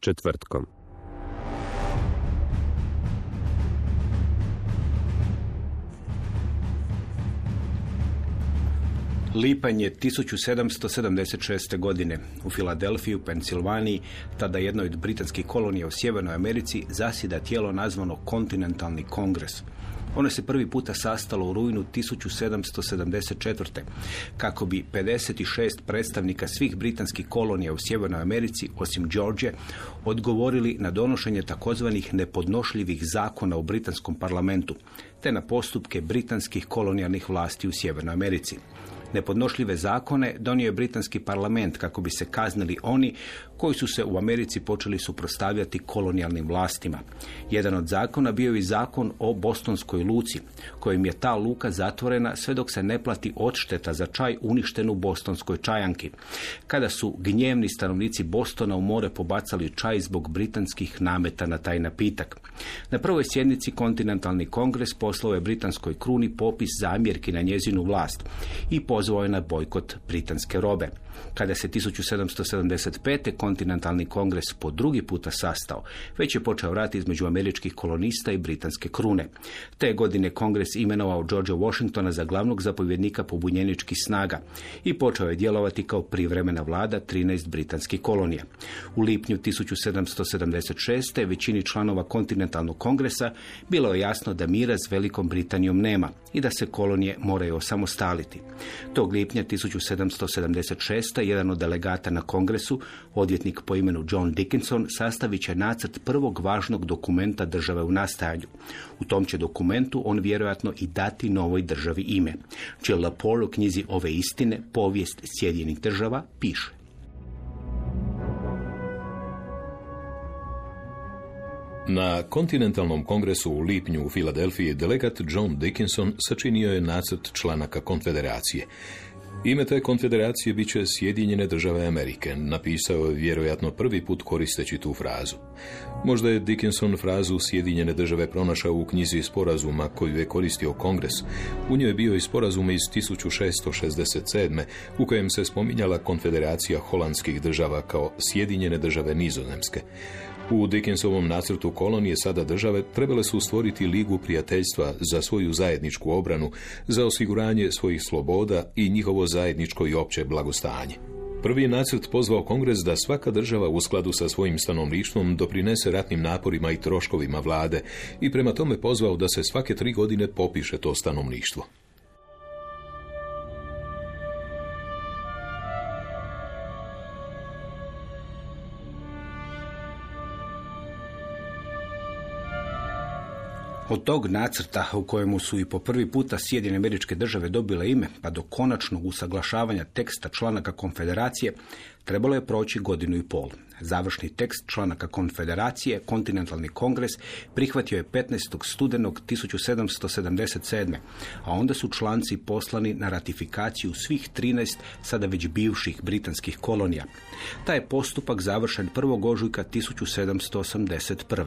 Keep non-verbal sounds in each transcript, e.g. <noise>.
Četvrtkom. Lipanj je 1776. godine. U Filadelfiji, u Pensilvaniji, tada jednoj od britanskih kolonija u Sjevernoj Americi, zasida tijelo nazvano Kontinentalni kongres. Ono se prvi puta sastalo u rujnu 1774. kako bi 56 predstavnika svih britanskih kolonija u Sjevernoj Americi, osim George, odgovorili na donošenje takozvanih nepodnošljivih zakona u britanskom parlamentu, te na postupke britanskih kolonijalnih vlasti u Sjevernoj Americi. Nepodnošljive zakone donio je britanski parlament kako bi se kaznili oni koji su se u Americi počeli suprotstavljati kolonijalnim vlastima. Jedan od zakona bio i zakon o Bostonskoj luci, kojim je ta luka zatvorena sve dok se ne plati odšteta za čaj uništenu Bostonskoj čajanki. Kada su gnjevni stanovnici Bostona u more pobacali čaj zbog britanskih nameta na taj napitak. Na prvoj sjednici kontinentalni kongres poslao je britanskoj kruni popis zamjerki na njezinu vlast i pozvao je na bojkot britanske robe. Kada se 1775. kontinentalni kongres po drugi puta sastao, već je počeo rat između američkih kolonista i britanske krune. Te godine kongres imenovao George Washingtona za glavnog zapovjednika pobunjeničkih snaga i počeo je djelovati kao privremena vlada 13 britanskih kolonija. U lipnju 1776. većini članova kontinentalnog kongresa bilo je jasno da mira s Velikom Britanijom nema i da se kolonije moraju osamostaliti. Tog lipnja 1776. jedan od delegata na kongresu, odvjetnik po imenu John Dickinson, sastavit će nacrt prvog važnog dokumenta države u nastajanju. U tom će dokumentu on vjerojatno i dati novoj državi ime. Jill Lepore u knjizi Ove istine, povijest Sjedinjenih država, piše. Na kontinentalnom kongresu u lipnju u Filadelfiji delegat John Dickinson sačinio je nacrt članaka konfederacije. Ime te konfederacije bit će Sjedinjene države Amerike, napisao je vjerojatno prvi put koristeći tu frazu. Možda je Dickinson frazu Sjedinjene države pronašao u knjizi sporazuma koju je koristio kongres. U njoj je bio i sporazum iz 1667. u kojem se spominjala konfederacija holandskih država kao Sjedinjene države nizozemske. U Dickinsovom nacrtu kolonije sada države trebale su stvoriti ligu prijateljstva za svoju zajedničku obranu, za osiguranje svojih sloboda i njihovo zajedničko i opće blagostanje. Prvi nacrt pozvao kongres da svaka država u skladu sa svojim stanovništvom doprinese ratnim naporima i troškovima vlade i prema tome pozvao da se svake tri godine popiše to stanovništvo. Od tog nacrta u kojemu su i po prvi puta Sjedine američke države dobile ime, pa do konačnog usaglašavanja teksta članaka konfederacije, trebalo je proći godinu i pol. Završni tekst članaka konfederacije, kontinentalni kongres, prihvatio je 15. studenog 1777. A onda su članci poslani na ratifikaciju svih 13 sada već bivših britanskih kolonija. Taj je postupak završen 1. ožujka 1781.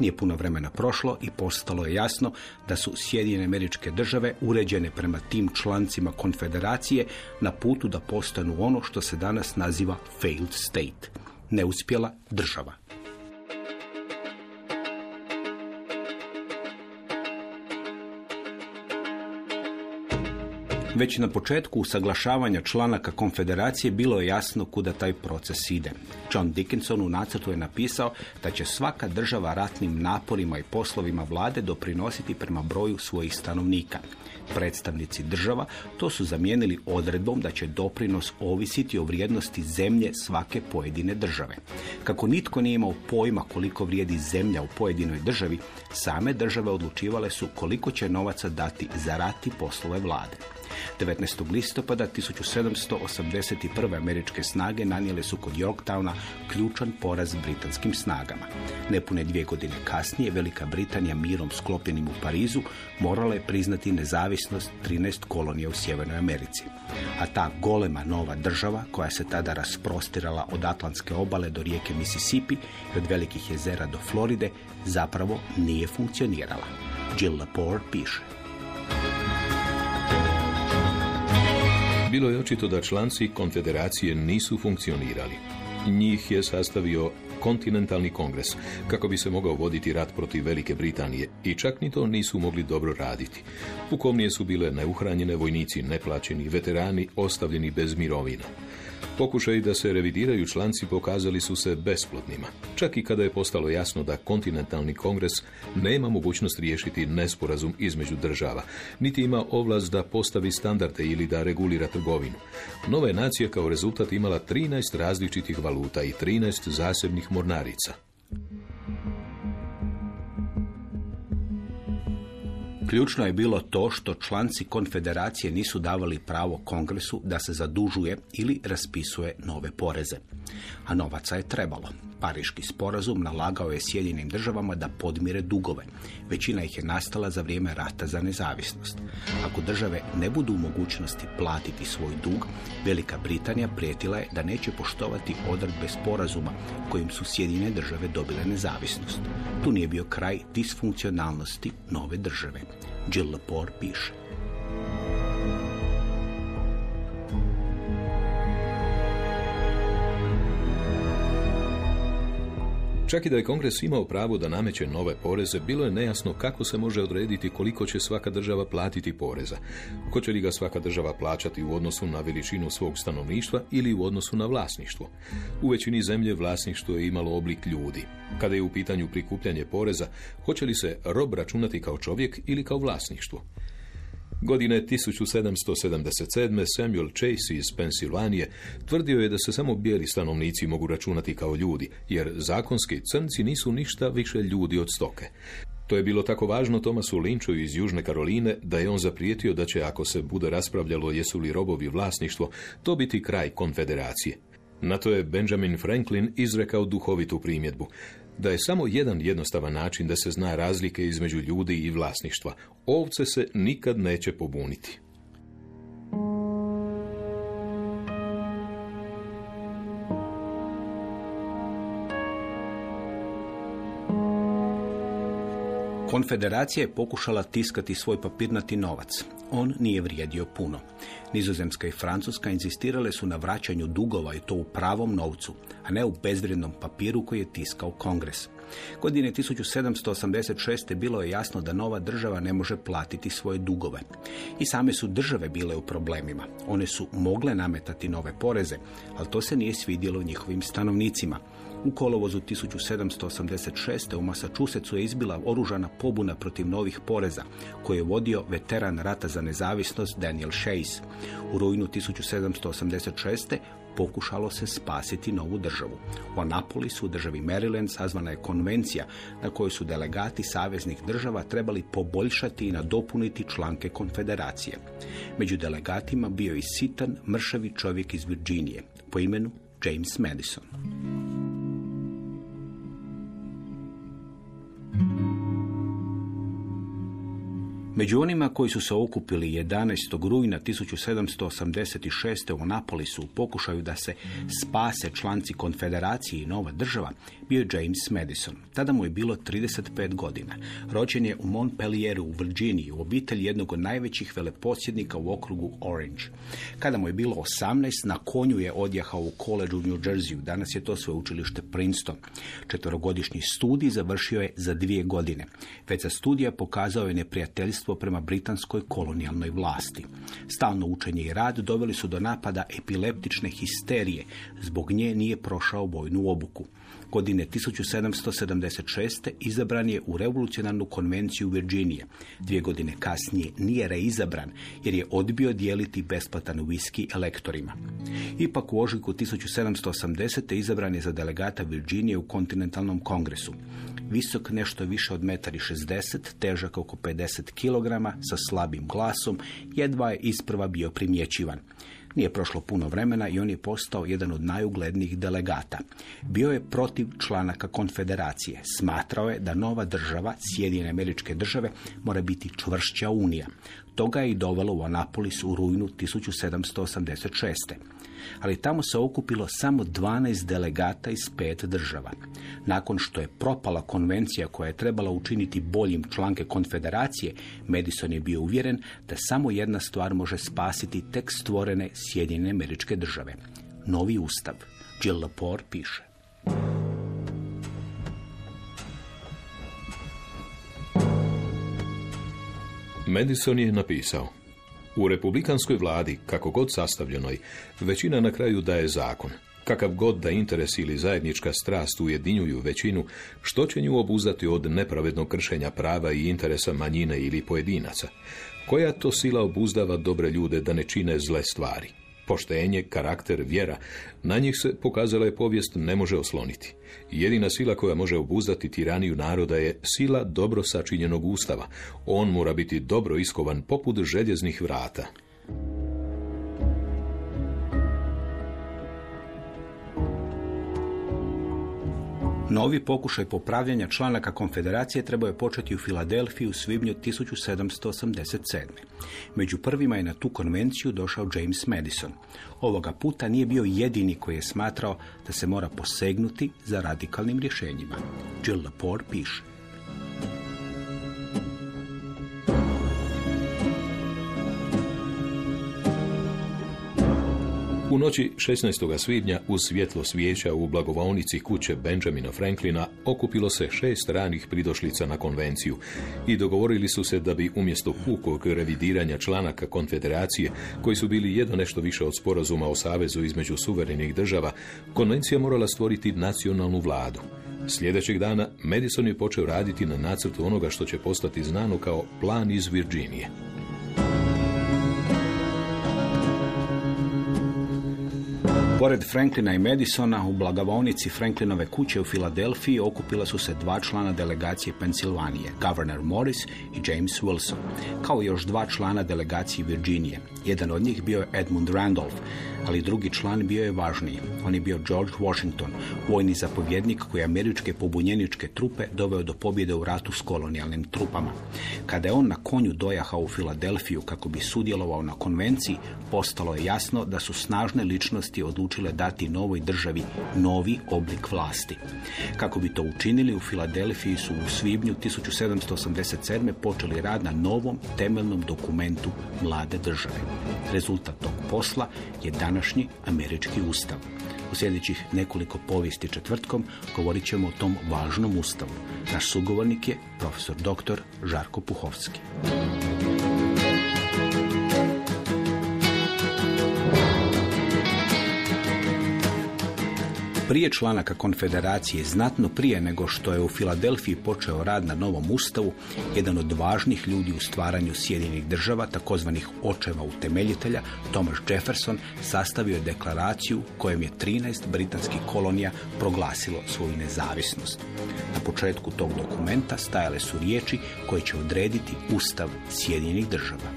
Nije puno vremena prošlo i postalo je jasno da su Sjedinjene američke države uređene prema tim člancima konfederacije na putu da postanu ono što se danas naziva failed state, neuspjela država. Već na početku usaglašavanja članaka konfederacije bilo je jasno kuda taj proces ide. John Dickinson u nacrtu je napisao da će svaka država ratnim naporima i poslovima vlade doprinositi prema broju svojih stanovnika. Predstavnici država to su zamijenili odredbom da će doprinos ovisiti o vrijednosti zemlje svake pojedine države. Kako nitko nije imao pojma koliko vrijedi zemlja u pojedinoj državi, same države odlučivale su koliko će novaca dati za rat i poslove vlade. 19. listopada 1781. američke snage nanijele su kod Yorktowna ključan poraz britanskim snagama. Nepune dvije godine kasnije Velika Britanija mirom sklopljenim u Parizu morala je priznati nezavisnost 13 kolonija u Sjevernoj Americi. A ta golema nova država, koja se tada rasprostirala od Atlantske obale do rijeke Mississippi i od velikih jezera do Floride, zapravo nije funkcionirala. Jill Lepore piše. Bilo je očito da članci konfederacije nisu funkcionirali. Njih je sastavio kontinentalni kongres, kako bi se mogao voditi rat protiv Velike Britanije i čak ni to nisu mogli dobro raditi. Pukovnije su bile neuhranjene vojnici, neplaćeni, veterani, ostavljeni bez mirovina. Pokušaj da se revidiraju članci pokazali su se besplodnima, čak i kada je postalo jasno da kontinentalni kongres nema mogućnost riješiti nesporazum između država, niti ima ovlast da postavi standarde ili da regulira trgovinu. Nova je nacija kao rezultat imala 13 različitih valuta i 13 zasebnih mornarica. Ključno je bilo to što članci konfederacije nisu davali pravo kongresu da se zadužuje ili raspisuje nove poreze. A novaca je trebalo. Pariški sporazum nalagao je Sjedinim državama da podmire dugove. Većina ih je nastala za vrijeme rata za nezavisnost. Ako države ne budu u mogućnosti platiti svoj dug, Velika Britanija prijetila je da neće poštovati odredbe sporazuma kojim su Sjedine države dobile nezavisnost. Tu nije bio kraj disfunkcionalnosti nove države. Jill Lepore piše. Čak i da je kongres imao pravo da nameće nove poreze, bilo je nejasno kako se može odrediti koliko će svaka država platiti poreza. Hoće li ga svaka država plaćati u odnosu na veličinu svog stanovništva ili u odnosu na vlasništvo. U većini zemlje vlasništvo je imalo oblik ljudi. Kada je u pitanju prikupljanje poreza, hoće li se rob računati kao čovjek ili kao vlasništvo. Godine 1777. Samuel Chase iz Pensilvanije tvrdio je da se samo bijeli stanovnici mogu računati kao ljudi, jer zakonski crnci nisu ništa više ljudi od stoke. To je bilo tako važno Tomasu Lynchu iz Južne Karoline da je on zaprijetio da će ako se bude raspravljalo jesu li robovi vlasništvo, to biti kraj konfederacije. Na to je Benjamin Franklin izrekao duhovitu primjedbu da je samo jedan jednostavan način da se zna razlike između ljudi i vlasništva. Ovce se nikad neće pobuniti. Konfederacija je pokušala tiskati svoj papirnati novac. On nije vrijedio puno. Nizozemska i Francuska insistirale su na vraćanju dugova i to u pravom novcu, a ne u bezvrijednom papiru koji je tiskao kongres. Godine 1786. bilo je jasno da nova država ne može platiti svoje dugove. I same su države bile u problemima. One su mogle nametati nove poreze, ali to se nije svidjelo njihovim stanovnicima. U kolovozu 1786. u Massachusettsu je izbila oružana pobuna protiv novih poreza, koju je vodio veteran rata za nezavisnost Daniel Chase. U rujnu 1786 pokušalo se spasiti novu državu. U Anapolisu, u državi Maryland, sazvana je konvencija na kojoj su delegati saveznih država trebali poboljšati i nadopuniti članke konfederacije. Među delegatima bio i sitan, mršavi čovjek iz Virginije, po imenu James Madison. Među onima koji su se okupili 11. rujna 1786. u Napolisu u pokušaju da se spase članci konfederacije i nova država, bio je James Madison. Tada mu je bilo 35 godina. Rođen je u Montpellieru u Virginiji, u obitelji jednog od najvećih veleposjednika u okrugu Orange. Kada mu je bilo 18, na konju je odjahao u koleđu u New Jerseyu. Danas je to sveučilište Princeton. Četverogodišnji studij završio je za dvije godine. Već za studija pokazao je neprijateljstvo prema britanskoj kolonijalnoj vlasti. Stalno učenje i rad doveli su do napada epileptične histerije, zbog nje nije prošao vojnu obuku. Godine 1776. izabran je u revolucionarnu konvenciju Virginije. Dvije godine kasnije nije reizabran jer je odbio dijeliti besplatan whisky elektorima. Ipak u ožujku 1780. izabran je za delegata Virginije u kontinentalnom kongresu. Visok nešto više od metari 60, težak oko 50 kg, sa slabim glasom, jedva je isprva bio primjećivan. Nije prošlo puno vremena i on je postao jedan od najuglednijih delegata. Bio je protiv članaka konfederacije. Smatrao je da nova država, Sjedinjene američke države, mora biti čvršća unija. Toga je i dovelo u Anapolis u rujnu 1786 ali tamo se okupilo samo 12 delegata iz pet država. Nakon što je propala konvencija koja je trebala učiniti boljim članke konfederacije, Madison je bio uvjeren da samo jedna stvar može spasiti tek stvorene Sjedinjene američke države. Novi ustav. Jill Lepore piše. Madison je napisao u republikanskoj vladi, kako god sastavljenoj, većina na kraju daje zakon. Kakav god da interes ili zajednička strast ujedinjuju većinu, što će nju obuzati od nepravednog kršenja prava i interesa manjine ili pojedinaca? Koja to sila obuzdava dobre ljude da ne čine zle stvari? Poštenje, karakter, vjera, na njih se pokazala je povijest ne može osloniti. Jedina sila koja može obuzdati tiraniju naroda je sila dobro sačinjenog ustava. On mora biti dobro iskovan poput željeznih vrata. Novi pokušaj popravljanja članaka konfederacije trebao je početi u Filadelfiji u svibnju 1787. Među prvima je na tu konvenciju došao James Madison. Ovoga puta nije bio jedini koji je smatrao da se mora posegnuti za radikalnim rješenjima. Jill Lepore piše. U noći 16. svibnja uz svjetlo svijeća u blagovaonici kuće Benjamina Franklina okupilo se šest ranih pridošlica na konvenciju i dogovorili su se da bi umjesto pukog revidiranja članaka konfederacije, koji su bili jedno nešto više od sporazuma o savezu između suverenih država, konvencija morala stvoriti nacionalnu vladu. Sljedećeg dana Madison je počeo raditi na nacrtu onoga što će postati znano kao plan iz Virginije. Pored Franklina i Madisona u blagavaonici Franklinove kuće u Filadelfiji okupila su se dva člana delegacije Pensilvanije, Governor Morris i James Wilson, kao i još dva člana delegacije Virginije. Jedan od njih bio je Edmund Randolph, ali drugi član bio je važniji. On je bio George Washington, vojni zapovjednik koji američke pobunjeničke trupe doveo do pobjede u ratu s kolonijalnim trupama. Kada je on na konju dojahao u Filadelfiju kako bi sudjelovao na konvenciji, postalo je jasno da su snažne ličnosti odlučile dati novoj državi novi oblik vlasti. Kako bi to učinili, u Filadelfiji su u svibnju 1787. počeli rad na novom temeljnom dokumentu mlade države. Rezultat tog posla je današnji američki ustav. U sljedećih nekoliko povijesti četvrtkom govorit ćemo o tom važnom ustavu. Naš sugovornik je profesor dr. Žarko Puhovski. Prije članaka konfederacije, znatno prije nego što je u Filadelfiji počeo rad na novom ustavu, jedan od važnih ljudi u stvaranju Sjedinjenih država, takozvanih očeva utemeljitelja, Thomas Jefferson, sastavio je deklaraciju kojom je 13 britanskih kolonija proglasilo svoju nezavisnost. Na početku tog dokumenta stajale su riječi koje će odrediti ustav Sjedinjenih država.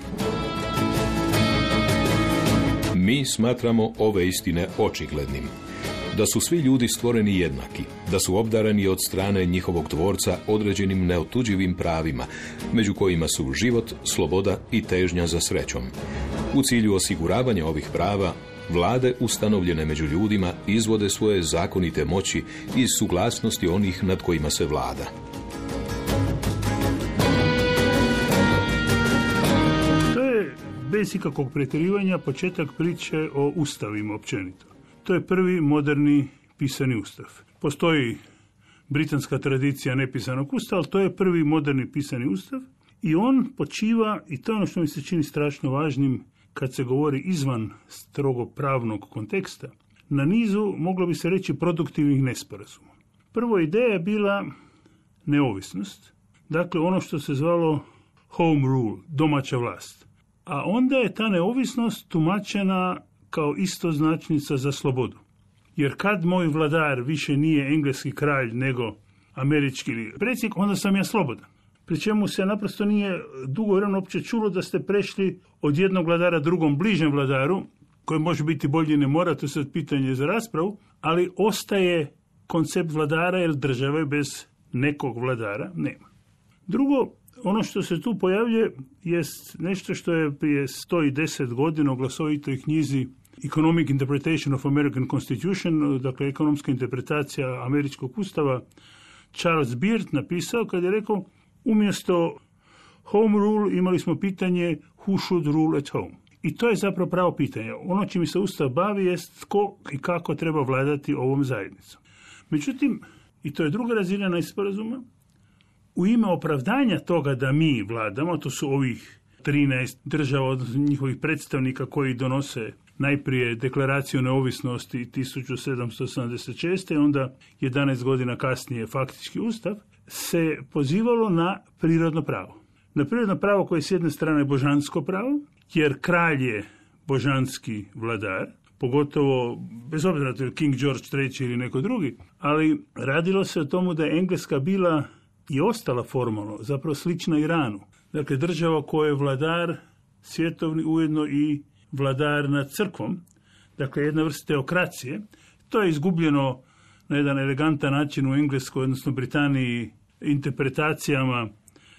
Mi smatramo ove istine očiglednim da su svi ljudi stvoreni jednaki, da su obdarani od strane njihovog tvorca određenim neotuđivim pravima, među kojima su život, sloboda i težnja za srećom. U cilju osiguravanja ovih prava, vlade ustanovljene među ljudima izvode svoje zakonite moći iz suglasnosti onih nad kojima se vlada. To je bez ikakvog pretjerivanja početak priče o ustavima općenito. To je prvi moderni pisani ustav. Postoji britanska tradicija nepisanog ustava, ali to je prvi moderni pisani ustav I on počiva, i to ono što mi se čini strašno važnim kad se govori izvan strogo pravnog konteksta, na nizu, moglo bi se reći, produktivnih nesporazuma. Prvo ideja je bila neovisnost, dakle ono što se zvalo home rule, domaća vlast. A onda je ta neovisnost tumačena kao istoznačnica za slobodu. Jer kad moj vladar više nije engleski kralj nego američki predsjednik, onda sam ja slobodan. Pri čemu se naprosto nije dugo vremena uopće čulo da ste prešli od jednog vladara drugom bližem vladaru, koji može biti bolji ne mora, to sad pitanje za raspravu, ali ostaje koncept vladara jer države bez nekog vladara nema. Drugo, ono što se tu pojavljuje jest nešto što je prije 110 godina u glasovitoj knjizi Economic Interpretation of American Constitution, dakle ekonomska interpretacija američkog ustava, Charles Beard napisao kad je rekao umjesto home rule imali smo pitanje who should rule at home. I to je zapravo pravo pitanje. Ono čime se Ustav bavi jest tko i kako treba vladati ovom zajednicom. Međutim, i to je druga razina nesporazuma, u ime opravdanja toga da mi vladamo, to su ovih 13 država od njihovih predstavnika koji donose najprije deklaraciju neovisnosti 1776. onda 11 godina kasnije faktički ustav, se pozivalo na prirodno pravo. Na prirodno pravo koje je s jedne strane božansko pravo, jer kralj je božanski vladar, pogotovo, bez obzira to je King George III ili neko drugi, ali radilo se o tomu da je Engleska bila i ostala formalno, zapravo slična Iranu. Dakle, država koja je vladar svjetovni ujedno i vladar nad crkvom, dakle jedna vrsta teokracije. To je izgubljeno na jedan elegantan način u Engleskoj, odnosno Britaniji, interpretacijama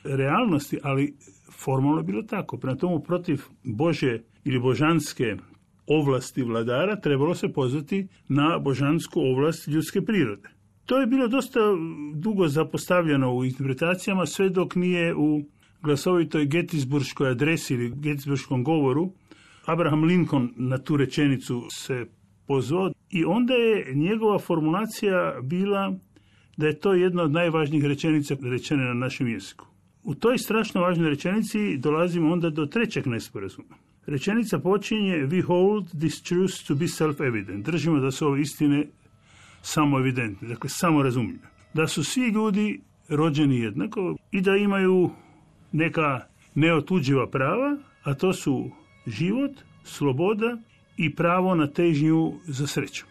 realnosti, ali formalno je bilo tako. Prema tomu protiv Bože ili božanske ovlasti vladara trebalo se pozvati na božansku ovlast ljudske prirode. To je bilo dosta dugo zapostavljeno u interpretacijama, sve dok nije u glasovitoj Gettysburškoj adresi ili Gettysburškom govoru Abraham Lincoln na tu rečenicu se pozvao i onda je njegova formulacija bila da je to jedna od najvažnijih rečenica rečene na našem jeziku. U toj strašno važnoj rečenici dolazimo onda do trećeg nesporazuma. Rečenica počinje We hold this truth to be self-evident. Držimo da su ove istine samo evidentne, dakle samo razumljive. Da su svi ljudi rođeni jednako i da imaju neka neotuđiva prava, a to su život, sloboda i pravo na težnju za sreću.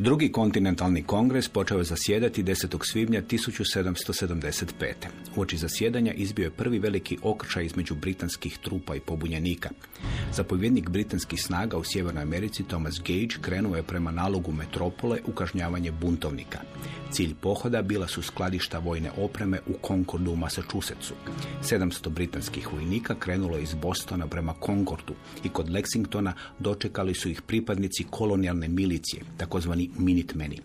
Drugi kontinentalni kongres počeo je zasjedati 10. svibnja 1775. Uoči zasjedanja izbio je prvi veliki okršaj između britanskih trupa i pobunjenika. Zapovjednik britanskih snaga u Sjevernoj Americi Thomas Gage krenuo je prema nalogu metropole u kažnjavanje buntovnika. Cilj pohoda bila su skladišta vojne opreme u Concordu u Massachusettsu. 700 britanskih vojnika krenulo je iz Bostona prema Concordu i kod Lexingtona dočekali su ih pripadnici kolonijalne milicije, takozvani Minutemeni.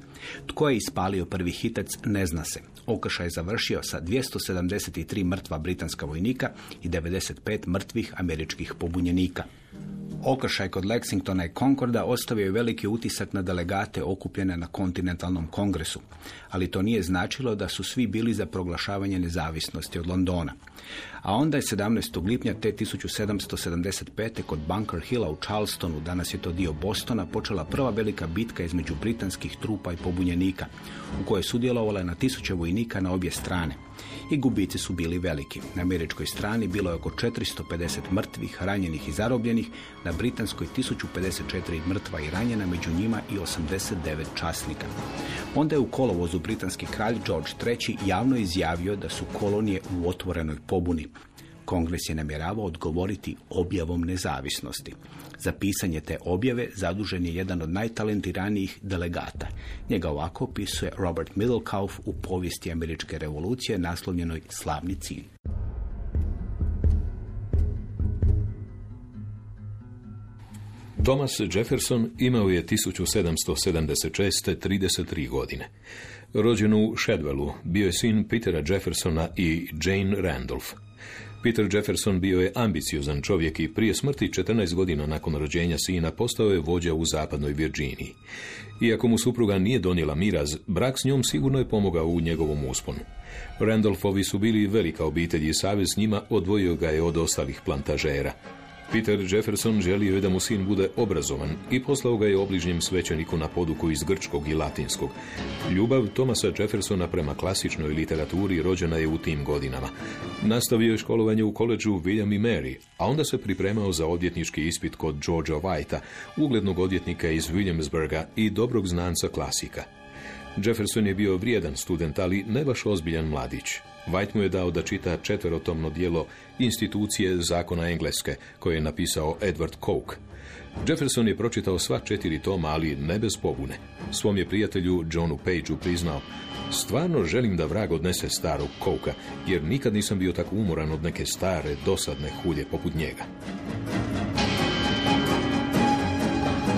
Tko je ispalio prvi hitac ne zna se. Okršaj je završio sa 273 mrtva britanska vojnika i 95 mrtvih američkih pobunjenika. Okršaj kod Lexingtona i Concorda ostavio je veliki utisak na delegate okupljene na kontinentalnom kongresu, ali to nije značilo da su svi bili za proglašavanje nezavisnosti od Londona. A onda je 17. lipnja te 1775. kod Bunker Hilla u Charlestonu, danas je to dio Bostona, počela prva velika bitka između britanskih trupa i pobunjenika, u kojoj je sudjelovalo na tisuće vojnika na obje strane i gubici su bili veliki. Na američkoj strani bilo je oko 450 mrtvih, ranjenih i zarobljenih, na britanskoj 1054 mrtva i ranjena, među njima i 89 časnika. Onda je u kolovozu britanski kralj George III. javno izjavio da su kolonije u otvorenoj pobuni. Kongres je namjeravao odgovoriti objavom nezavisnosti. Za pisanje te objave zadužen je jedan od najtalentiranijih delegata. Njega ovako opisuje Robert Middlekauf u povijesti američke revolucije naslovljenoj Slavni cilj. Thomas Jefferson imao je 1776. 33 godine. Rođen u Shadwellu, bio je sin Petera Jeffersona i Jane Randolph. Peter Jefferson bio je ambiciozan čovjek i prije smrti 14 godina nakon rođenja sina postao je vođa u zapadnoj Virginiji. Iako mu supruga nije donijela miraz, brak s njom sigurno je pomogao u njegovom usponu. Randolphovi su bili velika obitelj i savez s njima odvojio ga je od ostalih plantažera. Peter Jefferson želio je da mu sin bude obrazovan i poslao ga je obližnjem svećeniku na poduku iz grčkog i latinskog. Ljubav Thomasa Jeffersona prema klasičnoj literaturi rođena je u tim godinama. Nastavio je školovanje u koleđu William i Mary, a onda se pripremao za odvjetnički ispit kod Georgia Whitea, uglednog odvjetnika iz Williamsburga i dobrog znanca klasika. Jefferson je bio vrijedan student, ali ne baš ozbiljan mladić. White mu je dao da čita četverotomno dijelo institucije zakona Engleske, koje je napisao Edward Coke. Jefferson je pročitao sva četiri toma, ali ne bez pobune. Svom je prijatelju Johnu Pageu priznao Stvarno želim da vrag odnese starog Coke, jer nikad nisam bio tako umoran od neke stare, dosadne hulje poput njega.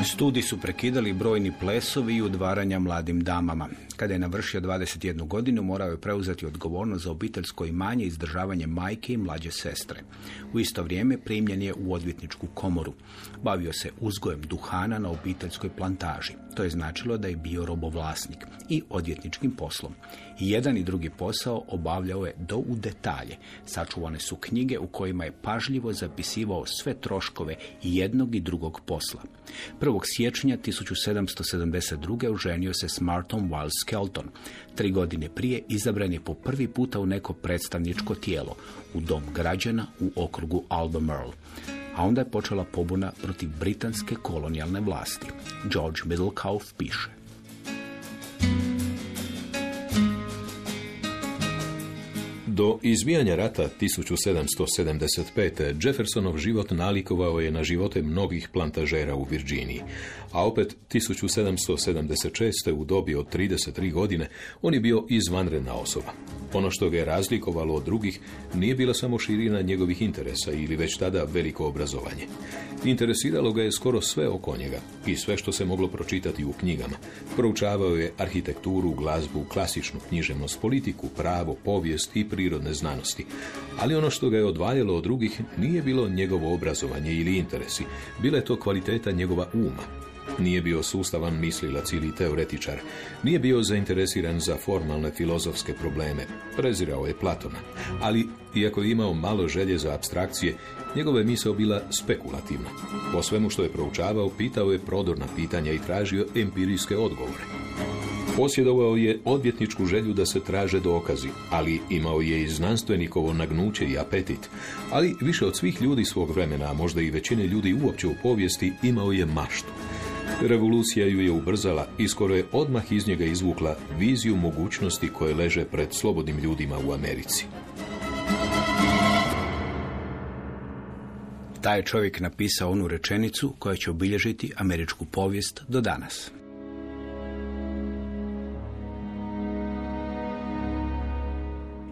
Studij su prekidali brojni plesovi i udvaranja mladim damama. Kada je navršio 21 godinu, morao je preuzeti odgovornost za obiteljsko imanje i izdržavanje majke i mlađe sestre. U isto vrijeme primljen je u odvjetničku komoru. Bavio se uzgojem duhana na obiteljskoj plantaži. To je značilo da je bio robovlasnik i odvjetničkim poslom. I jedan i drugi posao obavljao je do u detalje. Sačuvane su knjige u kojima je pažljivo zapisivao sve troškove jednog i drugog posla. 1. siječnja 1772. oženio se s Martom Wiles Skelton. Tri godine prije izabran je po prvi puta u neko predstavničko tijelo, u dom građana u okrugu Albemarle. A onda je počela pobuna protiv britanske kolonijalne vlasti. George Middlekauff piše. Do izbijanja rata 1775. Jeffersonov život nalikovao je na živote mnogih plantažera u Virginiji, a opet 1776. u dobi od 33 godine on je bio izvanredna osoba. Ono što ga je razlikovalo od drugih nije bila samo širina njegovih interesa ili već tada veliko obrazovanje. Interesiralo ga je skoro sve oko njega i sve što se moglo pročitati u knjigama. Proučavao je arhitekturu, glazbu, klasičnu književnost, politiku, pravo, povijest i prirodne znanosti. Ali ono što ga je odvajalo od drugih nije bilo njegovo obrazovanje ili interesi, bila je to kvaliteta njegova uma. Nije bio sustavan mislilac ili teoretičar. Nije bio zainteresiran za formalne filozofske probleme. Prezirao je Platona. Ali, iako je imao malo želje za abstrakcije, njegova je misao bila spekulativna. Po svemu što je proučavao, pitao je prodorna pitanja i tražio empirijske odgovore. Posjedovao je odvjetničku želju da se traže dokazi, ali imao je i znanstvenikovo nagnuće i apetit. Ali više od svih ljudi svog vremena, a možda i većine ljudi uopće u povijesti, imao je maštu. Revolucija ju je ubrzala i skoro je odmah iz njega izvukla viziju mogućnosti koje leže pred slobodnim ljudima u Americi. Taj je čovjek napisao onu rečenicu koja će obilježiti američku povijest do danas.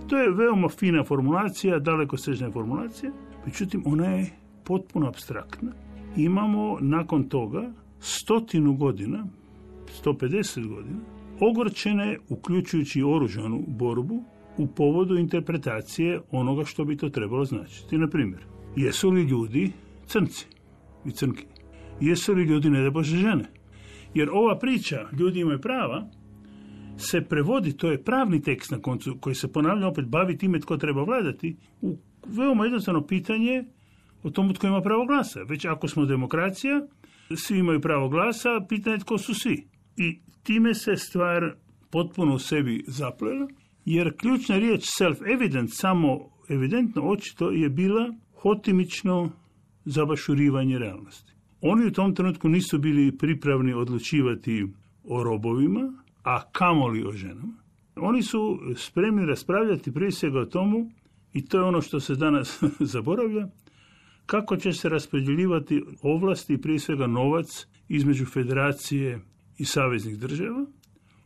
To je veoma fina formulacija, daleko sežna formulacija, međutim ona je potpuno abstraktna. Imamo nakon toga stotinu godina, 150 godina, ogorčene, uključujući oružanu borbu, u povodu interpretacije onoga što bi to trebalo značiti. Na primjer, jesu li ljudi crnci i crnki? Jesu li ljudi, ne žene? Jer ova priča, ljudi imaju prava, se prevodi, to je pravni tekst na koncu, koji se ponavlja opet bavi time tko treba vladati, u veoma jednostavno pitanje o tomu tko ima pravo glasa. Već ako smo demokracija, svi imaju pravo glasa, pitanje tko su svi. I time se stvar potpuno u sebi zaplela, jer ključna riječ self-evident, samo evidentno, očito je bila hotimično zabašurivanje realnosti. Oni u tom trenutku nisu bili pripravni odlučivati o robovima, a kamoli o ženama. Oni su spremni raspravljati prije svega o tomu, i to je ono što se danas <laughs> zaboravlja, kako će se raspodjeljivati ovlasti i prije svega novac između federacije i saveznih država,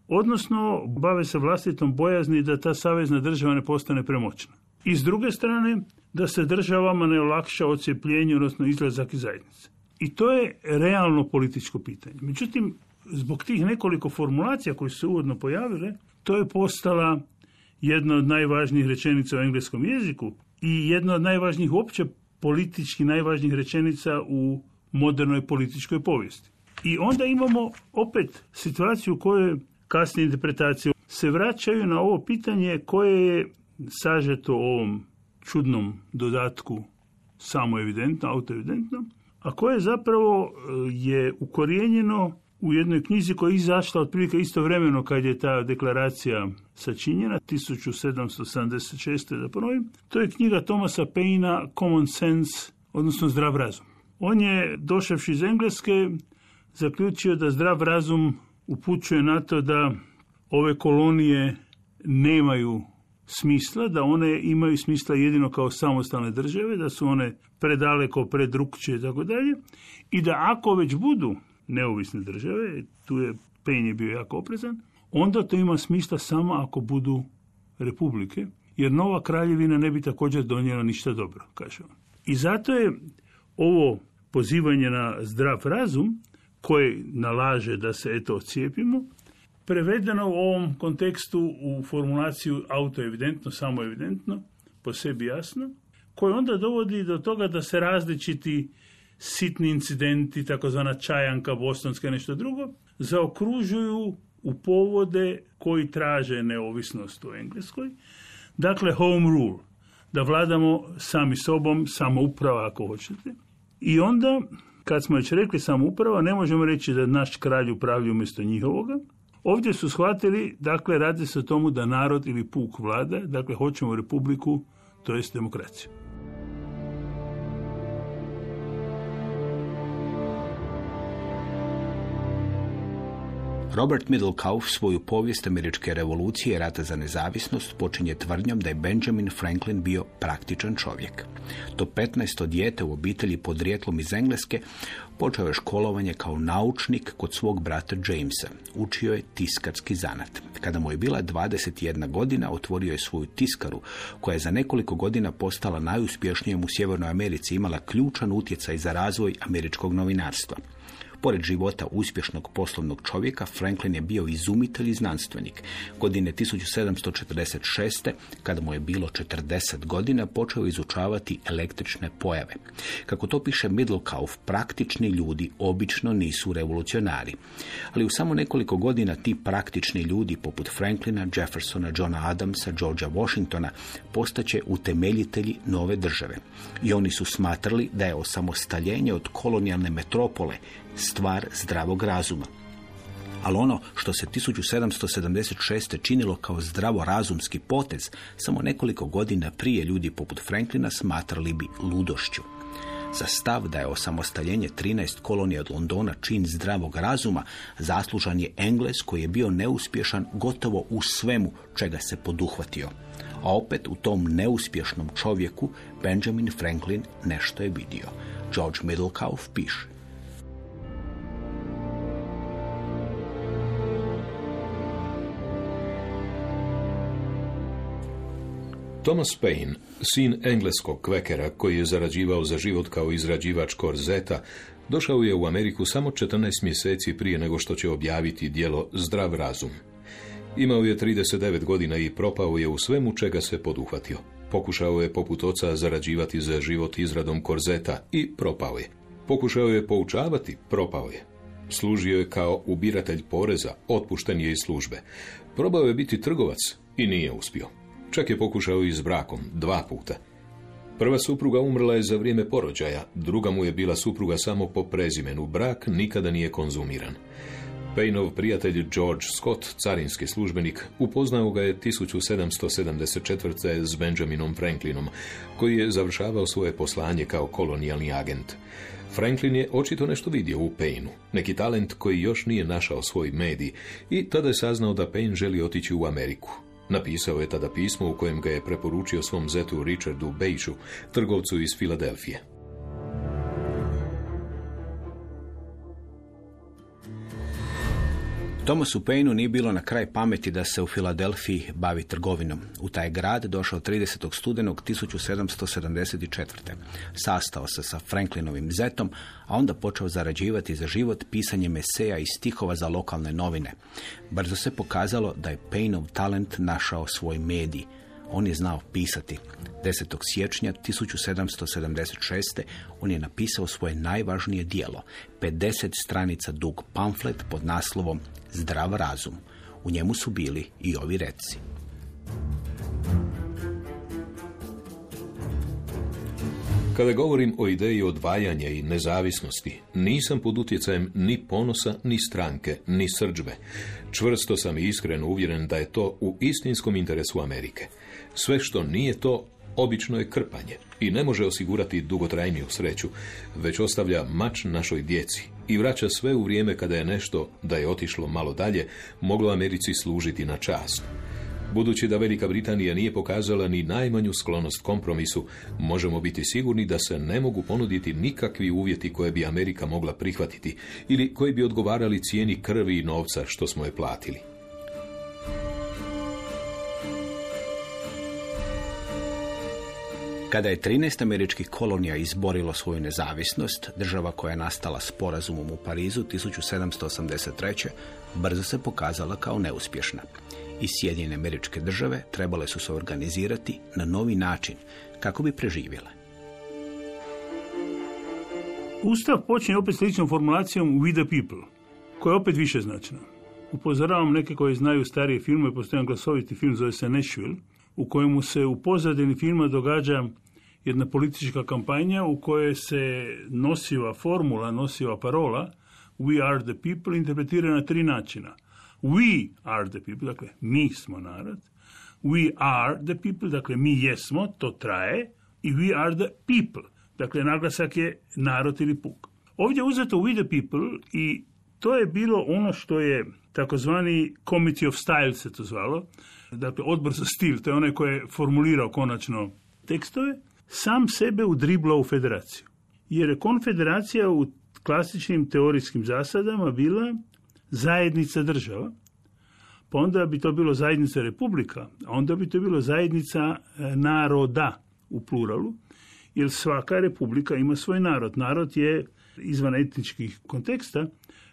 odnosno bave se vlastitom bojazni da ta savezna država ne postane premoćna. I s druge strane, da se državama ne olakša ocijepljenje, odnosno izlazak iz zajednice. I to je realno političko pitanje. Međutim, zbog tih nekoliko formulacija koje su se uvodno pojavile, to je postala jedna od najvažnijih rečenica u engleskom jeziku, i jedna od najvažnijih uopće politički najvažnijih rečenica u modernoj političkoj povijesti. I onda imamo opet situaciju u kojoj kasnije interpretacije se vraćaju na ovo pitanje koje je sažeto ovom čudnom dodatku samo evidentno, autoevidentno, a koje zapravo e, je ukorijenjeno u jednoj knjizi koja je izašla otprilike istovremeno kad je ta deklaracija sačinjena, 1776. da ponovim. To je knjiga Thomasa Paina Common Sense, odnosno Zdrav razum. On je, došavši iz Engleske, zaključio da zdrav razum upućuje na to da ove kolonije nemaju smisla, da one imaju smisla jedino kao samostalne države, da su one predaleko, predrukće i tako dalje, i da ako već budu neovisne države, tu je Pen je bio jako oprezan, onda to ima smisla samo ako budu republike, jer nova kraljevina ne bi također donijela ništa dobro, kaže. I zato je ovo pozivanje na zdrav razum, koje nalaže da se eto ocijepimo, prevedeno u ovom kontekstu u formulaciju autoevidentno, samo evidentno, po sebi jasno, koje onda dovodi do toga da se različiti sitni incidenti, takozvana čajanka bostonska, nešto drugo, zaokružuju u povode koji traže neovisnost u Engleskoj. Dakle, home rule, da vladamo sami sobom, samouprava ako hoćete. I onda, kad smo već rekli samouprava, ne možemo reći da naš kralj upravlja umjesto njihovoga, Ovdje su shvatili, dakle, radi se o tomu da narod ili puk vlada, dakle, hoćemo republiku, to jest demokraciju. Robert Middlekauf svoju povijest američke revolucije i rata za nezavisnost počinje tvrdnjom da je Benjamin Franklin bio praktičan čovjek. To 15. dijete u obitelji podrijetlom iz Engleske počeo je školovanje kao naučnik kod svog brata Jamesa. Učio je tiskarski zanat. Kada mu je bila 21 godina, otvorio je svoju tiskaru, koja je za nekoliko godina postala najuspješnijom u Sjevernoj Americi, imala ključan utjecaj za razvoj američkog novinarstva. Pored života uspješnog poslovnog čovjeka, Franklin je bio izumitelj i znanstvenik. Godine 1746. kada mu je bilo 40 godina, počeo izučavati električne pojave. Kako to piše Middlekauf, praktični ljudi obično nisu revolucionari. Ali u samo nekoliko godina ti praktični ljudi poput Franklina, Jeffersona, Johna Adamsa, Georgea Washingtona postaće utemeljitelji nove države. I oni su smatrali da je osamostaljenje od kolonijalne metropole stvar zdravog razuma. Ali ono što se 1776. činilo kao zdravorazumski potez, samo nekoliko godina prije ljudi poput Franklina smatrali bi ludošću. Za stav da je osamostaljenje 13 kolonija od Londona čin zdravog razuma zaslužan je Engles koji je bio neuspješan gotovo u svemu čega se poduhvatio. A opet u tom neuspješnom čovjeku Benjamin Franklin nešto je vidio. George Middlekauf piše. Thomas Paine, sin engleskog kvekera koji je zarađivao za život kao izrađivač korzeta, došao je u Ameriku samo 14 mjeseci prije nego što će objaviti dijelo Zdrav razum. Imao je 39 godina i propao je u svemu čega se poduhvatio. Pokušao je poput oca zarađivati za život izradom korzeta i propao je. Pokušao je poučavati, propao je. Služio je kao ubiratelj poreza, otpušten je iz službe. Probao je biti trgovac i nije uspio. Čak je pokušao i s brakom, dva puta. Prva supruga umrla je za vrijeme porođaja, druga mu je bila supruga samo po prezimenu. Brak nikada nije konzumiran. Payneov prijatelj George Scott, carinski službenik, upoznao ga je 1774. s Benjaminom Franklinom, koji je završavao svoje poslanje kao kolonijalni agent. Franklin je očito nešto vidio u Paynu, neki talent koji još nije našao svoj medij i tada je saznao da Payne želi otići u Ameriku. Napisao je tada pismo u kojem ga je preporučio svom zetu Richardu Bejšu, trgovcu iz Filadelfije. Thomasu Paineu nije bilo na kraj pameti da se u Filadelfiji bavi trgovinom. U taj grad došao 30. studenog 1774. Sastao se sa Franklinovim zetom, a onda počeo zarađivati za život pisanjem eseja i stihova za lokalne novine. Brzo se pokazalo da je Painov talent našao svoj medij. On je znao pisati. 10. siječnja 1776. on je napisao svoje najvažnije dijelo, 50 stranica dug pamflet pod naslovom Zdrav razum. U njemu su bili i ovi reci. Kada govorim o ideji odvajanja i nezavisnosti, nisam pod utjecajem ni ponosa, ni stranke, ni srđbe. Čvrsto sam i iskreno uvjeren da je to u istinskom interesu Amerike. Sve što nije to, obično je krpanje i ne može osigurati dugotrajniju sreću, već ostavlja mač našoj djeci i vraća sve u vrijeme kada je nešto, da je otišlo malo dalje, moglo Americi služiti na čast. Budući da Velika Britanija nije pokazala ni najmanju sklonost kompromisu, možemo biti sigurni da se ne mogu ponuditi nikakvi uvjeti koje bi Amerika mogla prihvatiti ili koji bi odgovarali cijeni krvi i novca što smo je platili. Kada je 13 američkih kolonija izborilo svoju nezavisnost, država koja je nastala sporazumom u Parizu 1783. brzo se pokazala kao neuspješna i Sjedinjene američke države trebale su se organizirati na novi način kako bi preživjele. Ustav počinje opet sličnom formulacijom We the people, koja je opet više značna. Upozoravam neke koji znaju starije filme, postoji glasoviti film zove se Nashville, u kojemu se u pozadini filma događa jedna politička kampanja u kojoj se nosiva formula, nosiva parola We are the people interpretira na tri načina – We are the people, dakle mi smo narod. We are the people, dakle mi jesmo, to traje. I we are the people, dakle naglasak je narod ili puk. Ovdje je uzeto we the people i to je bilo ono što je takozvani Committee of Style se to zvalo, dakle odbor za stil, to je onaj koji je formulirao konačno tekstove, sam sebe udriblao u federaciju. Jer je konfederacija u klasičnim teorijskim zasadama bila zajednica država, pa onda bi to bilo zajednica republika, a onda bi to bilo zajednica e, naroda u pluralu, jer svaka republika ima svoj narod. Narod je izvan etničkih konteksta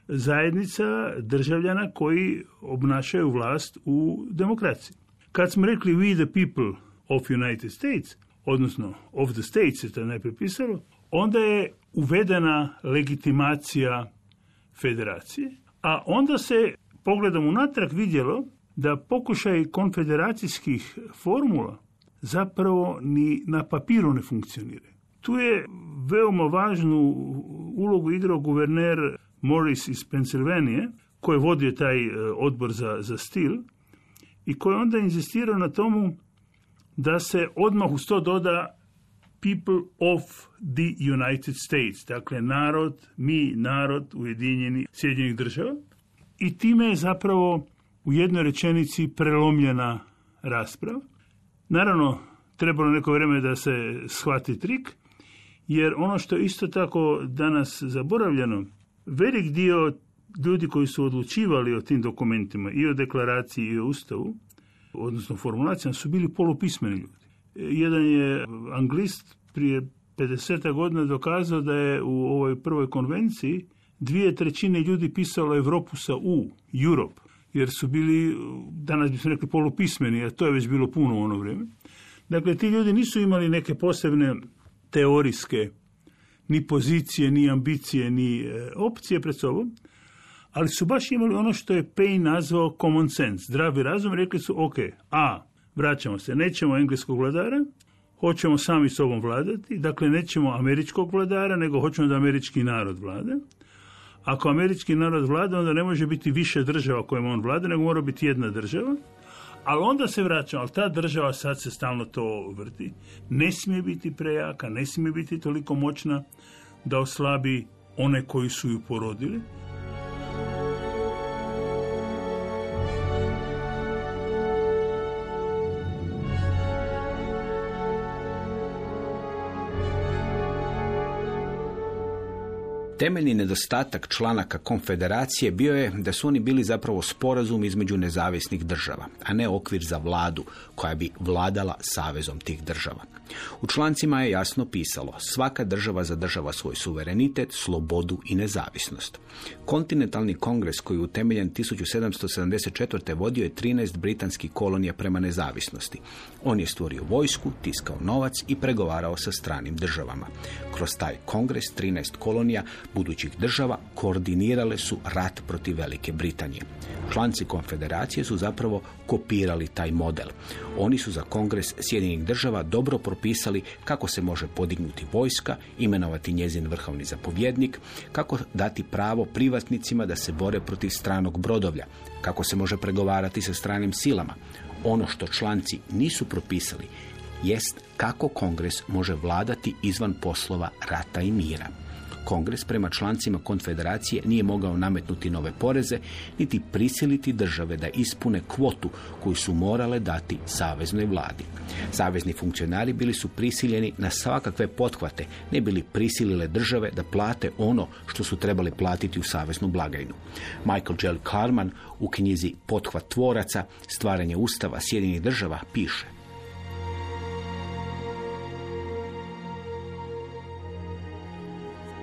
zajednica državljana koji obnašaju vlast u demokraciji. Kad smo rekli we the people of United States, odnosno of the states se to najprije pisalo, onda je uvedena legitimacija federacije, a onda se, pogledom unatrag, vidjelo da pokušaj konfederacijskih formula zapravo ni na papiru ne funkcionira. Tu je veoma važnu ulogu igrao guverner Morris iz Pensilvanije, koji je vodio taj e, odbor za, za stil i koji onda inzistirao na tomu da se odmah uz to doda people of the United States, dakle narod, mi, narod Ujedinjeni Sjedinjenih država. I time je zapravo u jednoj rečenici prelomljena rasprava. Naravno, trebalo neko vrijeme da se shvati trik, jer ono što je isto tako danas zaboravljeno, velik dio ljudi koji su odlučivali o tim dokumentima i o deklaraciji i o ustavu, odnosno formulacijama, su bili polupismeni ljudi. Jedan je anglist prije 50 godina dokazao da je u ovoj prvoj konvenciji dvije trećine ljudi pisalo Europu sa U, Europe, jer su bili, danas bi se rekli, polupismeni, a to je već bilo puno u ono vrijeme. Dakle, ti ljudi nisu imali neke posebne teorijske ni pozicije, ni ambicije, ni e, opcije pred sobom, ali su baš imali ono što je Payne nazvao common sense, zdravi razum, rekli su, ok, a, vraćamo se, nećemo engleskog vladara, hoćemo sami sobom vladati, dakle nećemo američkog vladara, nego hoćemo da američki narod vlada. Ako američki narod vlada, onda ne može biti više država kojima on vlada, nego mora biti jedna država. Ali onda se vraća, ali ta država sad se stalno to vrti. Ne smije biti prejaka, ne smije biti toliko moćna da oslabi one koji su ju porodili. Temeljni nedostatak članaka konfederacije bio je da su oni bili zapravo sporazum između nezavisnih država, a ne okvir za vladu koja bi vladala savezom tih država. U člancima je jasno pisalo svaka država zadržava svoj suverenitet, slobodu i nezavisnost. Kontinentalni kongres koji je utemeljen 1774. vodio je 13 britanskih kolonija prema nezavisnosti. On je stvorio vojsku, tiskao novac i pregovarao sa stranim državama. Kroz taj kongres 13 kolonija budućih država koordinirale su rat protiv Velike Britanije. Članci konfederacije su zapravo kopirali taj model. Oni su za kongres Sjedinjenih država dobro propisali kako se može podignuti vojska, imenovati njezin vrhovni zapovjednik, kako dati pravo privatnicima da se bore protiv stranog brodovlja, kako se može pregovarati sa stranim silama. Ono što članci nisu propisali jest kako kongres može vladati izvan poslova rata i mira. Kongres prema člancima konfederacije nije mogao nametnuti nove poreze, niti prisiliti države da ispune kvotu koju su morale dati saveznoj vladi. Savezni funkcionari bili su prisiljeni na svakakve pothvate, ne bili prisilile države da plate ono što su trebali platiti u saveznu blagajnu. Michael J. Carman u knjizi Pothvat tvoraca, stvaranje ustava Sjedinjenih država piše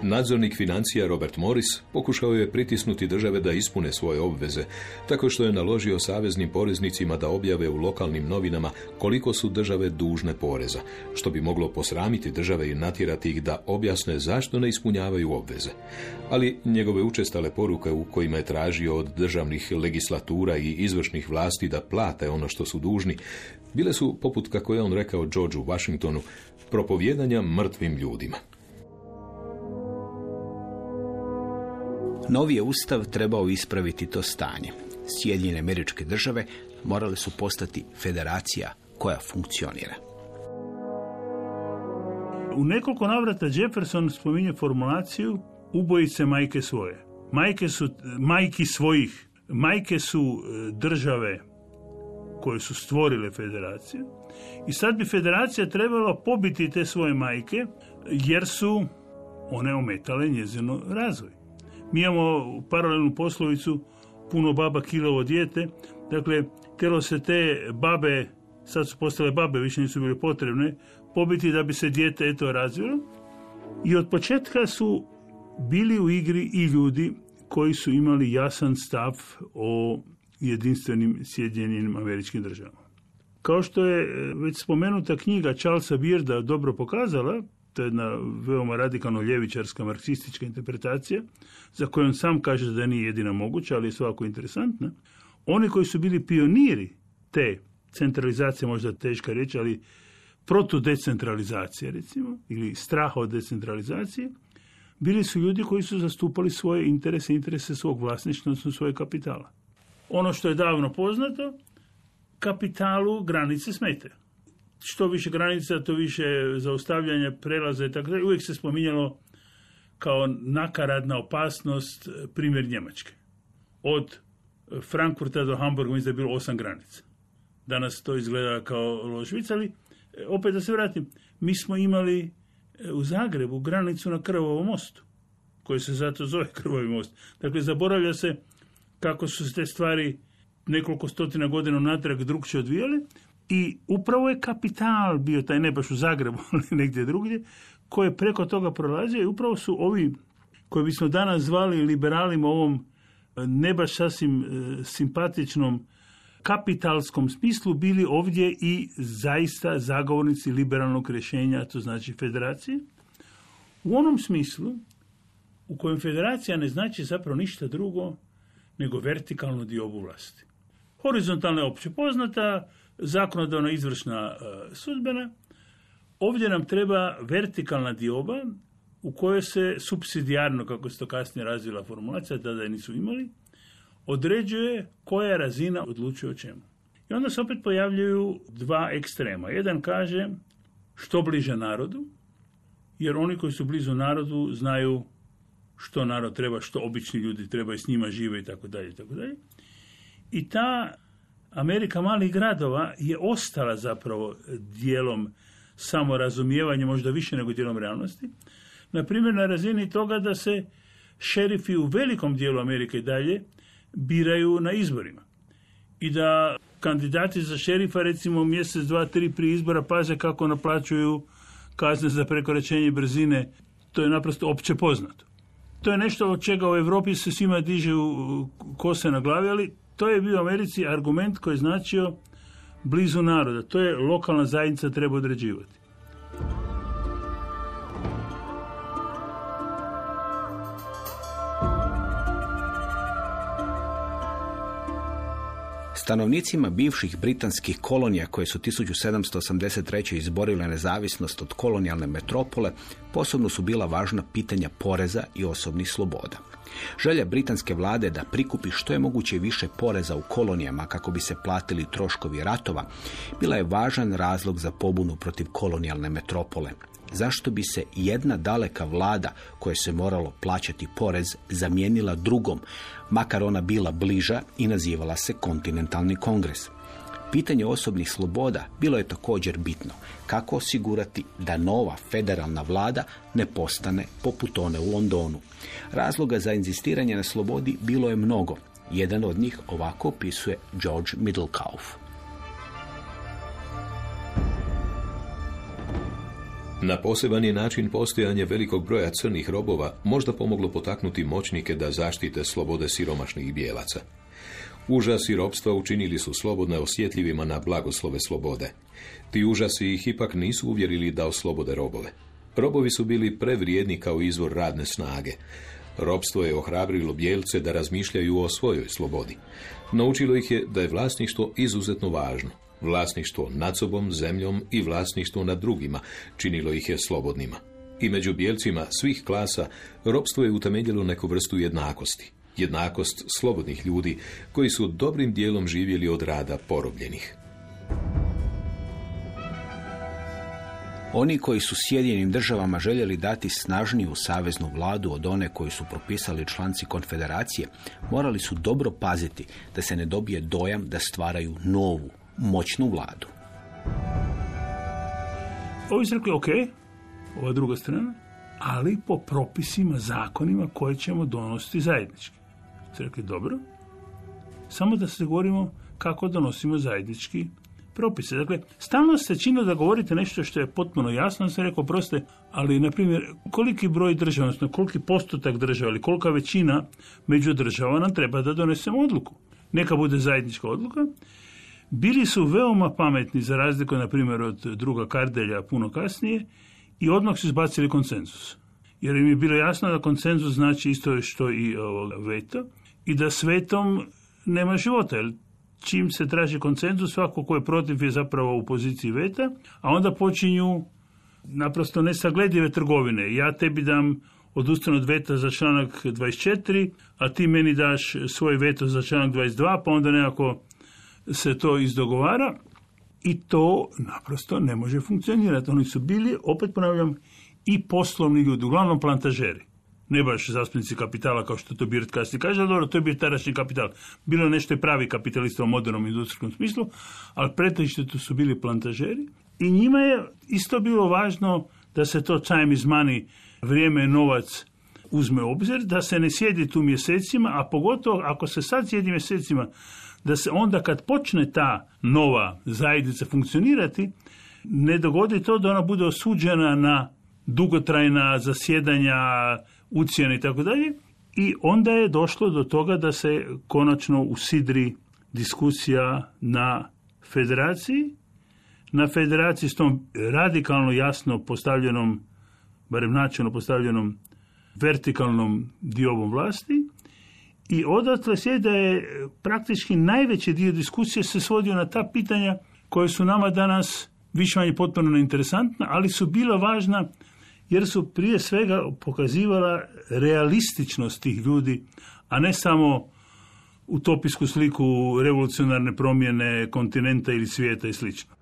Nadzornik financija Robert Morris pokušao je pritisnuti države da ispune svoje obveze, tako što je naložio saveznim poreznicima da objave u lokalnim novinama koliko su države dužne poreza, što bi moglo posramiti države i natjerati ih da objasne zašto ne ispunjavaju obveze. Ali njegove učestale poruke u kojima je tražio od državnih legislatura i izvršnih vlasti da plate ono što su dužni, bile su, poput kako je on rekao Georgeu Washingtonu, propovjedanja mrtvim ljudima. Novi je ustav trebao ispraviti to stanje. Sjedinjene američke države morale su postati federacija koja funkcionira. U nekoliko navrata Jefferson spominje formulaciju ubojice majke svoje. Majke su majki svojih. Majke su e, države koje su stvorile federacije i sad bi federacija trebala pobiti te svoje majke jer su one ometale njezino razvoj. Mi imamo paralelnu poslovicu puno baba kilovo dijete. Dakle, telo se te babe, sad su postale babe, više nisu bile potrebne, pobiti da bi se dijete eto razvilo. I od početka su bili u igri i ljudi koji su imali jasan stav o jedinstvenim Sjedinjenim američkim državama. Kao što je e, već spomenuta knjiga Charlesa Bearda dobro pokazala, to je jedna veoma radikalno ljevičarska marksistička interpretacija, za koju on sam kaže da nije jedina moguća, ali je svako interesantna. Oni koji su bili pioniri te centralizacije, možda teška reći, ali protodecentralizacije, recimo, ili straha od decentralizacije, bili su ljudi koji su zastupali svoje interese, interese svog vlasništva, odnosno svoje kapitala. Ono što je davno poznato, kapitalu granice smetaju što više granica, to više zaustavljanja, prelaza i tako. Uvijek se spominjalo kao nakaradna opasnost primjer Njemačke. Od Frankfurta do Hamburga mislim da je bilo osam granica. Danas to izgleda kao loš ali e, opet da se vratim, mi smo imali u Zagrebu granicu na Krvovom mostu, koji se zato zove <laughs> Krvovi most. Dakle, zaboravlja se kako su se te stvari nekoliko stotina godina natrag drugčije odvijale, i upravo je kapital bio taj, ne baš u Zagrebu, <laughs> ali negdje drugdje, koji je preko toga prolazio i upravo su ovi koji bismo danas zvali liberalima ovom e, ne baš sasvim e, simpatičnom kapitalskom smislu bili ovdje i zaista zagovornici liberalnog rješenja, to znači federacije. U onom smislu u kojem federacija ne znači zapravo ništa drugo nego vertikalnu diobu vlasti. Horizontalna je opće poznata, zakonodavna izvršna e, sudbena, ovdje nam treba vertikalna dioba u kojoj se subsidijarno, kako se to kasnije razvila formulacija, tada je nisu imali, određuje koja razina odlučuje o čemu. I onda se opet pojavljuju dva ekstrema. Jedan kaže što bliže narodu, jer oni koji su blizu narodu znaju što narod treba, što obični ljudi treba i s njima žive i tako i tako dalje. I ta Amerika malih gradova je ostala zapravo dijelom samorazumijevanja, možda više nego dijelom realnosti. Na primjer, na razini toga da se šerifi u velikom dijelu Amerike i dalje biraju na izborima. I da kandidati za šerifa recimo mjesec, dva, tri prije izbora paze kako naplaćuju kazne za prekoračenje brzine. To je naprosto opće poznato. To je nešto od čega u Europi se svima diže kose na glavi, ali to je bio u Americi argument koji je značio blizu naroda. To je lokalna zajednica treba određivati. Stanovnicima bivših britanskih kolonija koje su 1783. izborile nezavisnost od kolonijalne metropole posebno su bila važna pitanja poreza i osobnih sloboda. Želja britanske vlade da prikupi što je moguće više poreza u kolonijama kako bi se platili troškovi ratova bila je važan razlog za pobunu protiv kolonijalne metropole zašto bi se jedna daleka vlada koje se moralo plaćati porez zamijenila drugom, makar ona bila bliža i nazivala se kontinentalni kongres. Pitanje osobnih sloboda bilo je također bitno. Kako osigurati da nova federalna vlada ne postane poput one u Londonu? Razloga za inzistiranje na slobodi bilo je mnogo. Jedan od njih ovako opisuje George Middlekauf. Na poseban je način postojanje velikog broja crnih robova možda pomoglo potaknuti moćnike da zaštite slobode siromašnih bijelaca. Užas i robstva učinili su slobodne osjetljivima na blagoslove slobode. Ti užasi ih ipak nisu uvjerili da oslobode robove. Robovi su bili prevrijedni kao izvor radne snage. Robstvo je ohrabrilo bijelce da razmišljaju o svojoj slobodi. Naučilo ih je da je vlasništvo izuzetno važno. Vlasništvo nad sobom, zemljom i vlasništvo nad drugima činilo ih je slobodnima. I među bijelcima svih klasa ropstvo je utemeljilo neku vrstu jednakosti. Jednakost slobodnih ljudi koji su dobrim dijelom živjeli od rada porobljenih. Oni koji su Sjedinjenim državama željeli dati snažniju saveznu vladu od one koju su propisali članci konfederacije, morali su dobro paziti da se ne dobije dojam da stvaraju novu, moćnu vladu. Ovi su rekli, ok, ova druga strana, ali po propisima, zakonima koje ćemo donositi zajednički. Su rekli, dobro, samo da se govorimo kako donosimo zajednički propise. Dakle, stalno se čini da govorite nešto što je potpuno jasno, sam rekao, proste, ali, na primjer, koliki broj država, odnosno koliki postotak država ili kolika većina među država nam treba da donesemo odluku. Neka bude zajednička odluka bili su veoma pametni za razliku, na primjer, od druga Kardelja puno kasnije i odmah su izbacili konsenzus. Jer im je bilo jasno da konsenzus znači isto što i veto i da svetom nema života, jer čim se traži konsenzus, svako ko je protiv je zapravo u poziciji veta, a onda počinju naprosto nesagledive trgovine. Ja tebi dam odustanu od veta za članak 24, a ti meni daš svoj veto za članak 22, pa onda nekako se to izdogovara i to naprosto ne može funkcionirati. Oni su bili, opet ponavljam, i poslovni ljudi, uglavnom plantažeri. Ne baš zastupnici kapitala kao što to Birt kasnije kaže, dobro, to je bio tadašnji kapital. Bilo nešto je pravi kapitalista u modernom industrijskom smislu, ali pretežite su bili plantažeri i njima je isto bilo važno da se to time is money, vrijeme, novac uzme u obzir, da se ne sjedi tu mjesecima, a pogotovo ako se sad sjedi mjesecima da se onda kad počne ta nova zajednica funkcionirati, ne dogodi to da ona bude osuđena na dugotrajna zasjedanja, ucijene i tako dalje. I onda je došlo do toga da se konačno usidri diskusija na federaciji, na federaciji s tom radikalno jasno postavljenom, barem načelno postavljenom vertikalnom diobom vlasti i odatle slijedi da je praktički najveći dio diskusije se svodio na ta pitanja koje su nama danas više manje potpuno neinteresantna, ali su bila važna jer su prije svega pokazivala realističnost tih ljudi, a ne samo utopijsku sliku revolucionarne promjene kontinenta ili svijeta i slično.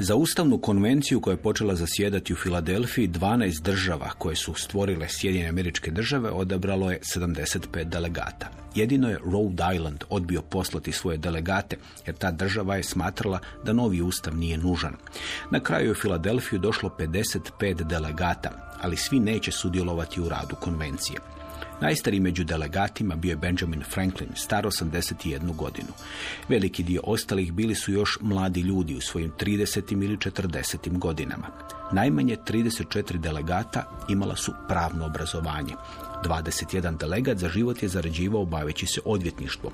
Za ustavnu konvenciju koja je počela zasjedati u Filadelfiji, 12 država koje su stvorile Sjedinjene američke države odabralo je 75 delegata. Jedino je Rhode Island odbio poslati svoje delegate, jer ta država je smatrala da novi ustav nije nužan. Na kraju je u Filadelfiju došlo 55 delegata, ali svi neće sudjelovati u radu konvencije. Najstariji među delegatima bio je Benjamin Franklin, star 81 godinu. Veliki dio ostalih bili su još mladi ljudi u svojim 30. ili 40. godinama. Najmanje 34 delegata imala su pravno obrazovanje. 21 delegat za život je zarađivao baveći se odvjetništvom.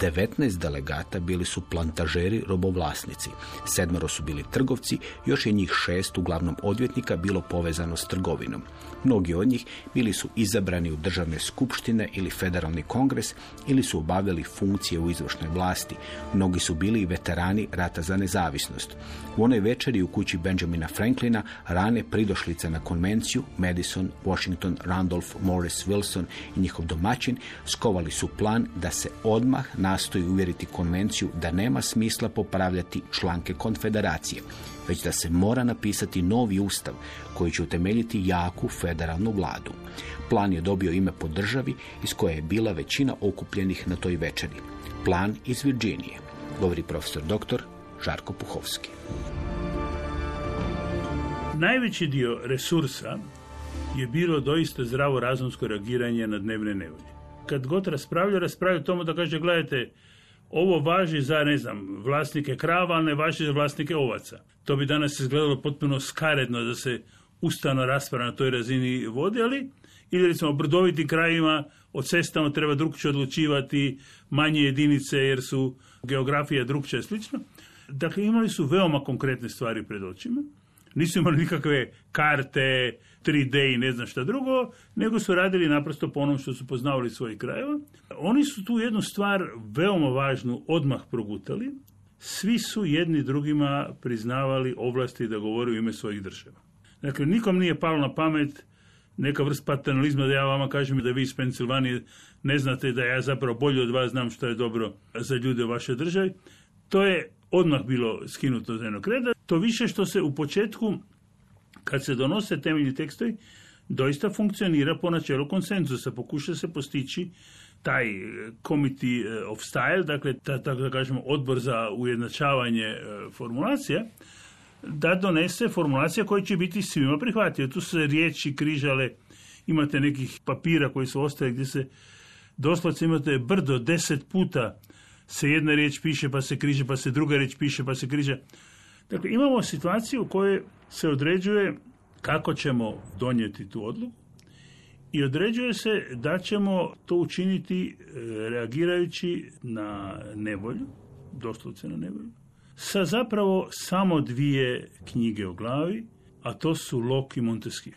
19 delegata bili su plantažeri robovlasnici. Sedmero su bili trgovci, još je njih šest, uglavnom odvjetnika, bilo povezano s trgovinom. Mnogi od njih bili su izabrani u državne skupštine ili federalni kongres ili su obavljali funkcije u izvršnoj vlasti. Mnogi su bili i veterani rata za nezavisnost. U onoj večeri u kući Benjamina Franklina rane pridošlice na konvenciju Madison, Washington, Randolph, Morris, Wilson i njihov domaćin skovali su plan da se odmah nastoji uvjeriti konvenciju da nema smisla popravljati članke konfederacije, već da se mora napisati novi ustav koji će utemeljiti jaku federalnu vladu. Plan je dobio ime po državi iz koje je bila većina okupljenih na toj večeri. Plan iz Virginije, govori profesor dr. Žarko Puhovski. Najveći dio resursa je bilo doista zdravo razumsko reagiranje na dnevne nevolje. Kad god raspravlja, raspravlja tomu da kaže, gledajte, ovo važi za, ne znam, vlasnike krava, ali ne važi za vlasnike ovaca. To bi danas izgledalo potpuno skaredno da se ustavna rasprava na toj razini vodi, ali ili recimo brdovitim krajima o cestama treba drugčije odlučivati, manje jedinice jer su geografija drugčija i slično. Dakle, imali su veoma konkretne stvari pred očima. Nisu imali nikakve karte, 3D i ne znam šta drugo, nego su radili naprosto po onom što su poznavali svojih krajeva. Oni su tu jednu stvar veoma važnu odmah progutali. Svi su jedni drugima priznavali ovlasti da govore u ime svojih država. Dakle, nikom nije palo na pamet neka vrst paternalizma da ja vama kažem da vi iz Pensilvanije ne znate da ja zapravo bolje od vas znam što je dobro za ljude u vašoj državi. To je odmah bilo skinuto za jednog reda. To više što se u početku, kad se donose temeljni tekstovi, doista funkcionira po načelu konsenzusa. Pokuša se postići taj committee of style, dakle, tako da kažemo, odbor za ujednačavanje e, formulacija, da donese formulacija koja će biti svima prihvatio. Tu se riječi križale, imate nekih papira koji su ostali gdje se doslovce imate brdo deset puta se jedna riječ piše pa se križe, pa se druga riječ piše pa se križe. Dakle, imamo situaciju u kojoj se određuje kako ćemo donijeti tu odluku i određuje se da ćemo to učiniti e, reagirajući na nevolju, doslovce na nevolju, sa zapravo samo dvije knjige o glavi, a to su Locke i Montesquieu.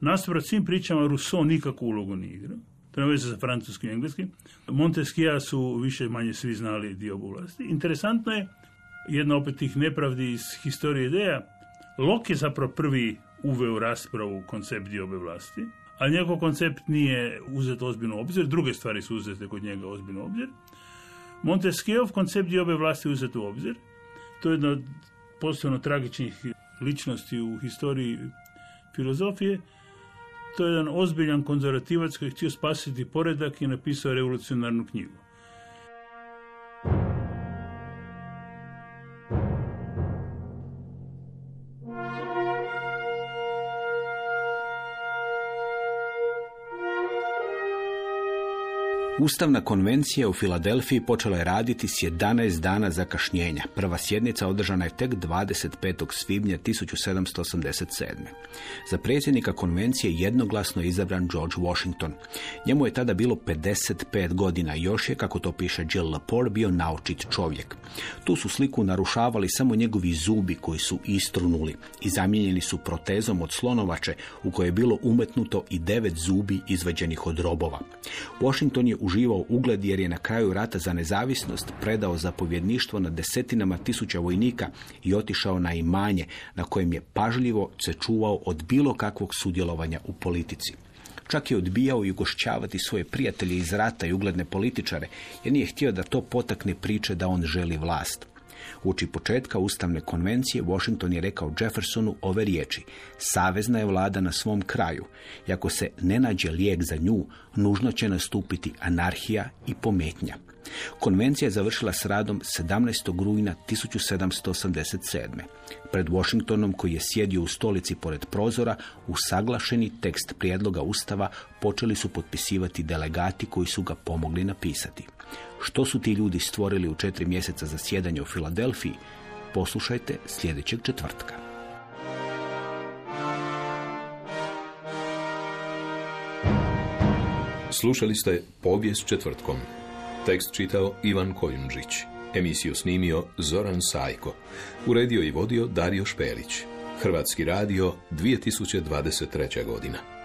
Nasuprot svim pričama Rousseau nikakvu ulogu nije igrao. Veze sa francuskim i engleskim. Montesquieu su više manje svi znali dio vlasti. Interesantno je, jedna opet tih nepravdi iz historije ideja, Locke je zapravo prvi uveo raspravu koncept diobe vlasti, ali njegov koncept nije uzet ozbiljno obzir, druge stvari su uzete kod njega ozbiljno obzir. Montesquieu koncept diobe vlasti uzet u obzir, to je jedna od posebno tragičnih ličnosti u historiji filozofije. To je jedan ozbiljan konzervativac koji htio spasiti poredak i napisao revolucionarnu knjigu. Ustavna konvencija u Filadelfiji počela je raditi s 11 dana zakašnjenja. Prva sjednica održana je tek 25. svibnja 1787. Za predsjednika konvencije jednoglasno je izabran George Washington. Njemu je tada bilo 55 godina i još je, kako to piše Jill Lepore, bio naučit čovjek. Tu su sliku narušavali samo njegovi zubi koji su istrunuli i zamijenjeni su protezom od slonovače u kojoj je bilo umetnuto i devet zubi izveđenih od robova. Washington je uživao ugled jer je na kraju rata za nezavisnost predao zapovjedništvo na desetinama tisuća vojnika i otišao na imanje na kojem je pažljivo se čuvao od bilo kakvog sudjelovanja u politici. Čak je odbijao i ugošćavati svoje prijatelje iz rata i ugledne političare, jer nije htio da to potakne priče da on želi vlast. Uči početka Ustavne konvencije, Washington je rekao Jeffersonu ove riječi. Savezna je vlada na svom kraju. I ako se ne nađe lijek za nju, nužno će nastupiti anarhija i pometnja. Konvencija je završila s radom 17. rujna 1787. Pred Washingtonom koji je sjedio u stolici pored prozora, usaglašeni tekst prijedloga Ustava počeli su potpisivati delegati koji su ga pomogli napisati. Što su ti ljudi stvorili u četiri mjeseca zasjedanja u Filadelfiji, poslušajte sljedećeg četvrtka. Slušali ste povijest četvrtkom. Tekst čitao Ivan Kojundžić. Emisiju snimio Zoran Sajko. Uredio i vodio Dario Špelić. Hrvatski radio 2023. godina.